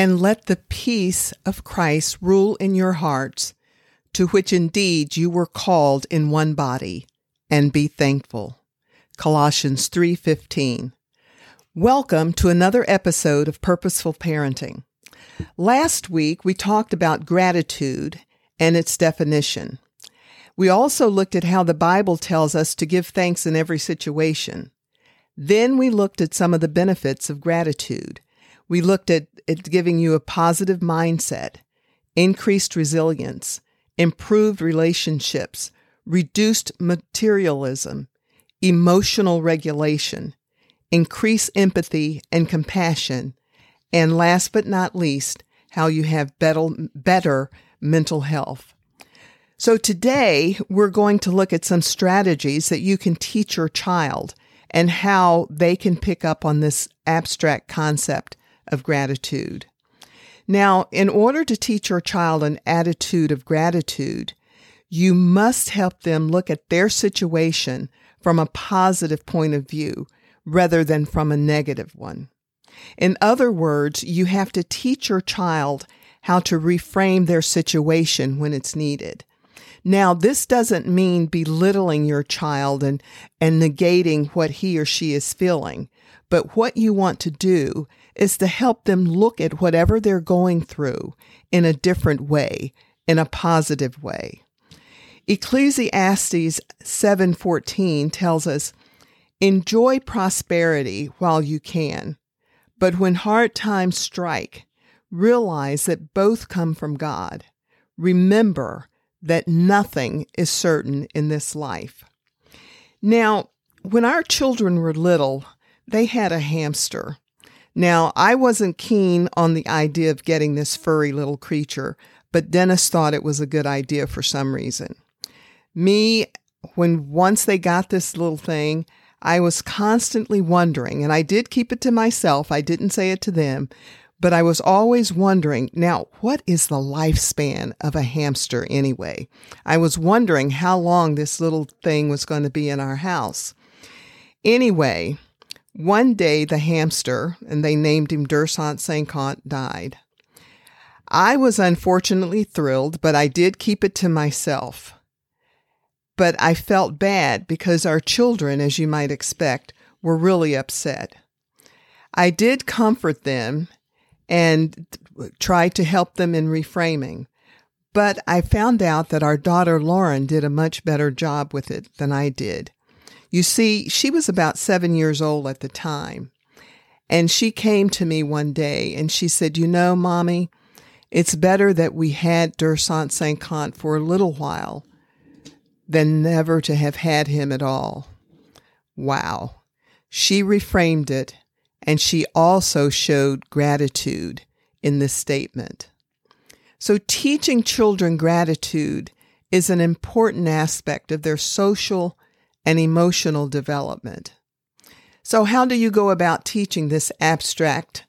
And let the peace of Christ rule in your hearts, to which indeed you were called in one body, and be thankful. Colossians 3:15. Welcome to another episode of Purposeful Parenting. Last week we talked about gratitude and its definition. We also looked at how the Bible tells us to give thanks in every situation. Then we looked at some of the benefits of gratitude we looked at, at giving you a positive mindset, increased resilience, improved relationships, reduced materialism, emotional regulation, increased empathy and compassion, and last but not least, how you have better, better mental health. So today we're going to look at some strategies that you can teach your child and how they can pick up on this abstract concept of gratitude. Now, in order to teach your child an attitude of gratitude, you must help them look at their situation from a positive point of view rather than from a negative one. In other words, you have to teach your child how to reframe their situation when it's needed. Now, this doesn't mean belittling your child and, and negating what he or she is feeling, but what you want to do is to help them look at whatever they're going through in a different way, in a positive way. Ecclesiastes 7:14 tells us, "Enjoy prosperity while you can, but when hard times strike, realize that both come from God. Remember that nothing is certain in this life." Now, when our children were little, they had a hamster. Now, I wasn't keen on the idea of getting this furry little creature, but Dennis thought it was a good idea for some reason. Me, when once they got this little thing, I was constantly wondering, and I did keep it to myself, I didn't say it to them, but I was always wondering now, what is the lifespan of a hamster anyway? I was wondering how long this little thing was going to be in our house. Anyway, one day, the hamster, and they named him Deux Cent Cinquante, died. I was unfortunately thrilled, but I did keep it to myself. But I felt bad because our children, as you might expect, were really upset. I did comfort them and try to help them in reframing, but I found out that our daughter Lauren did a much better job with it than I did. You see, she was about seven years old at the time. And she came to me one day and she said, You know, mommy, it's better that we had Deux Cent Cinquante for a little while than never to have had him at all. Wow. She reframed it and she also showed gratitude in this statement. So teaching children gratitude is an important aspect of their social and emotional development. So, how do you go about teaching this abstract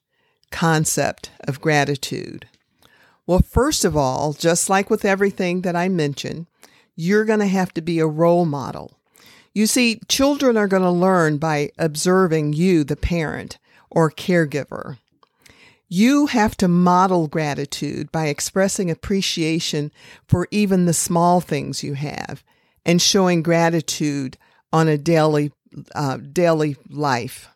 concept of gratitude? Well, first of all, just like with everything that I mentioned, you're going to have to be a role model. You see, children are going to learn by observing you, the parent or caregiver. You have to model gratitude by expressing appreciation for even the small things you have and showing gratitude on a daily uh, daily life.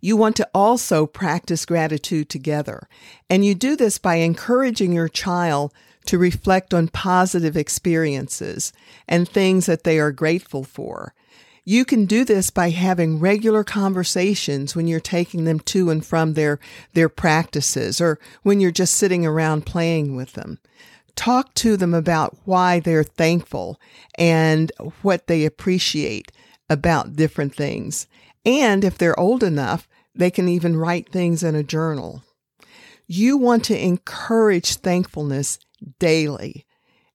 You want to also practice gratitude together, and you do this by encouraging your child to reflect on positive experiences and things that they are grateful for. You can do this by having regular conversations when you're taking them to and from their, their practices or when you're just sitting around playing with them talk to them about why they're thankful and what they appreciate about different things. And if they're old enough, they can even write things in a journal. You want to encourage thankfulness daily.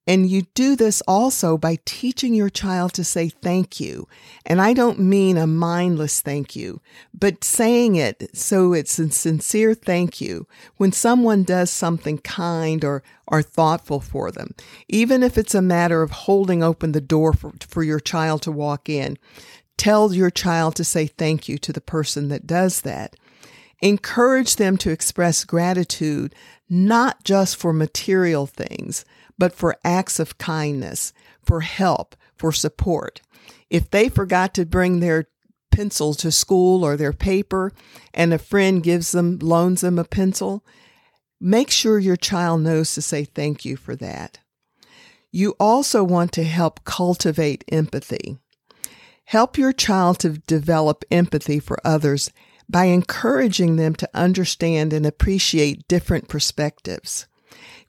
And you do this also by teaching your child to say thank you. And I don't mean a mindless thank you, but saying it so it's a sincere thank you when someone does something kind or, or thoughtful for them. Even if it's a matter of holding open the door for, for your child to walk in, tell your child to say thank you to the person that does that. Encourage them to express gratitude, not just for material things, but for acts of kindness, for help, for support. If they forgot to bring their pencil to school or their paper and a friend gives them, loans them a pencil, make sure your child knows to say thank you for that. You also want to help cultivate empathy. Help your child to develop empathy for others by encouraging them to understand and appreciate different perspectives.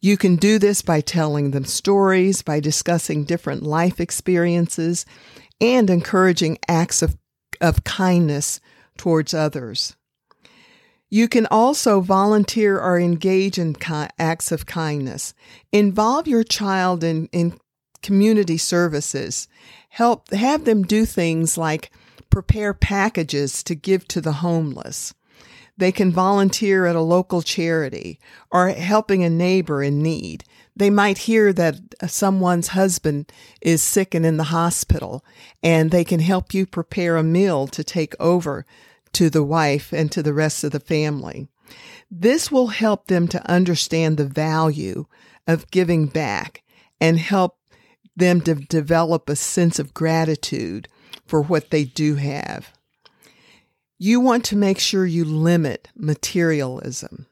You can do this by telling them stories, by discussing different life experiences, and encouraging acts of, of kindness towards others. You can also volunteer or engage in ki- acts of kindness. Involve your child in, in community services. Help have them do things like prepare packages to give to the homeless. They can volunteer at a local charity or helping a neighbor in need. They might hear that someone's husband is sick and in the hospital, and they can help you prepare a meal to take over to the wife and to the rest of the family. This will help them to understand the value of giving back and help them to develop a sense of gratitude for what they do have. You want to make sure you limit materialism.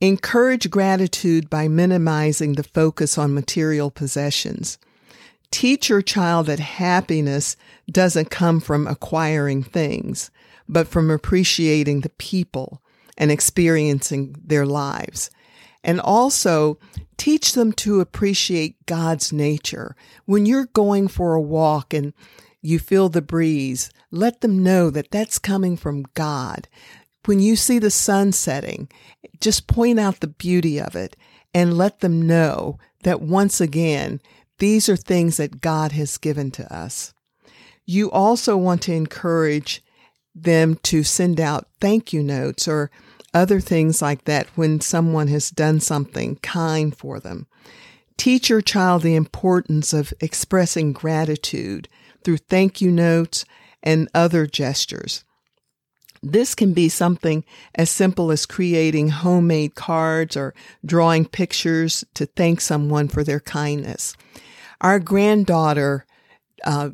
Encourage gratitude by minimizing the focus on material possessions. Teach your child that happiness doesn't come from acquiring things, but from appreciating the people and experiencing their lives. And also teach them to appreciate God's nature. When you're going for a walk and you feel the breeze, let them know that that's coming from God. When you see the sun setting, just point out the beauty of it and let them know that once again, these are things that God has given to us. You also want to encourage them to send out thank you notes or other things like that when someone has done something kind for them. Teach your child the importance of expressing gratitude through thank you notes and other gestures. This can be something as simple as creating homemade cards or drawing pictures to thank someone for their kindness. Our granddaughter uh,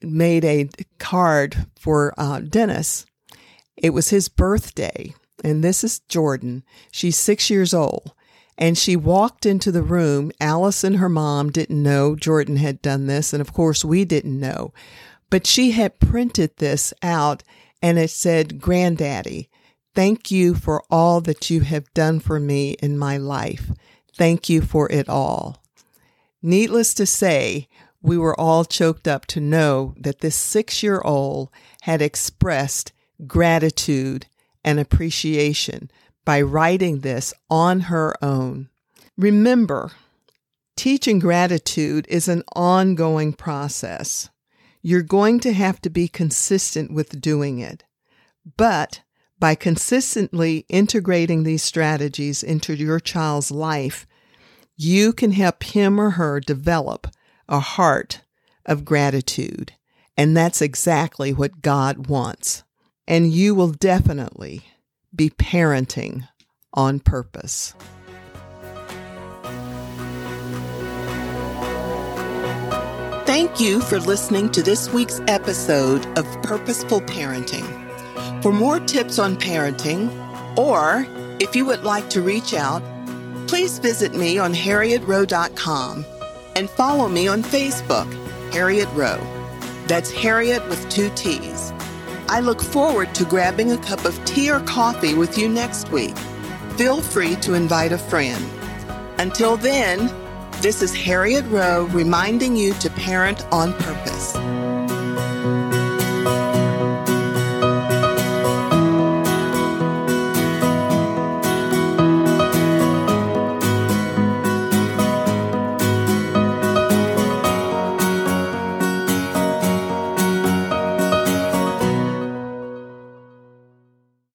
made a card for uh, Dennis. It was his birthday, and this is Jordan. She's six years old. And she walked into the room. Alice and her mom didn't know Jordan had done this. And of course, we didn't know. But she had printed this out and it said, Granddaddy, thank you for all that you have done for me in my life. Thank you for it all. Needless to say, we were all choked up to know that this six year old had expressed gratitude and appreciation by writing this on her own. Remember, teaching gratitude is an ongoing process. You're going to have to be consistent with doing it. But by consistently integrating these strategies into your child's life, you can help him or her develop a heart of gratitude. And that's exactly what God wants. And you will definitely be parenting on purpose. Thank you for listening to this week's episode of Purposeful Parenting. For more tips on parenting, or if you would like to reach out, please visit me on harriettrowe.com and follow me on Facebook, Harriett Rowe. That's Harriett with two T's. I look forward to grabbing a cup of tea or coffee with you next week. Feel free to invite a friend. Until then, this is Harriett Rowe reminding you to parent on purpose.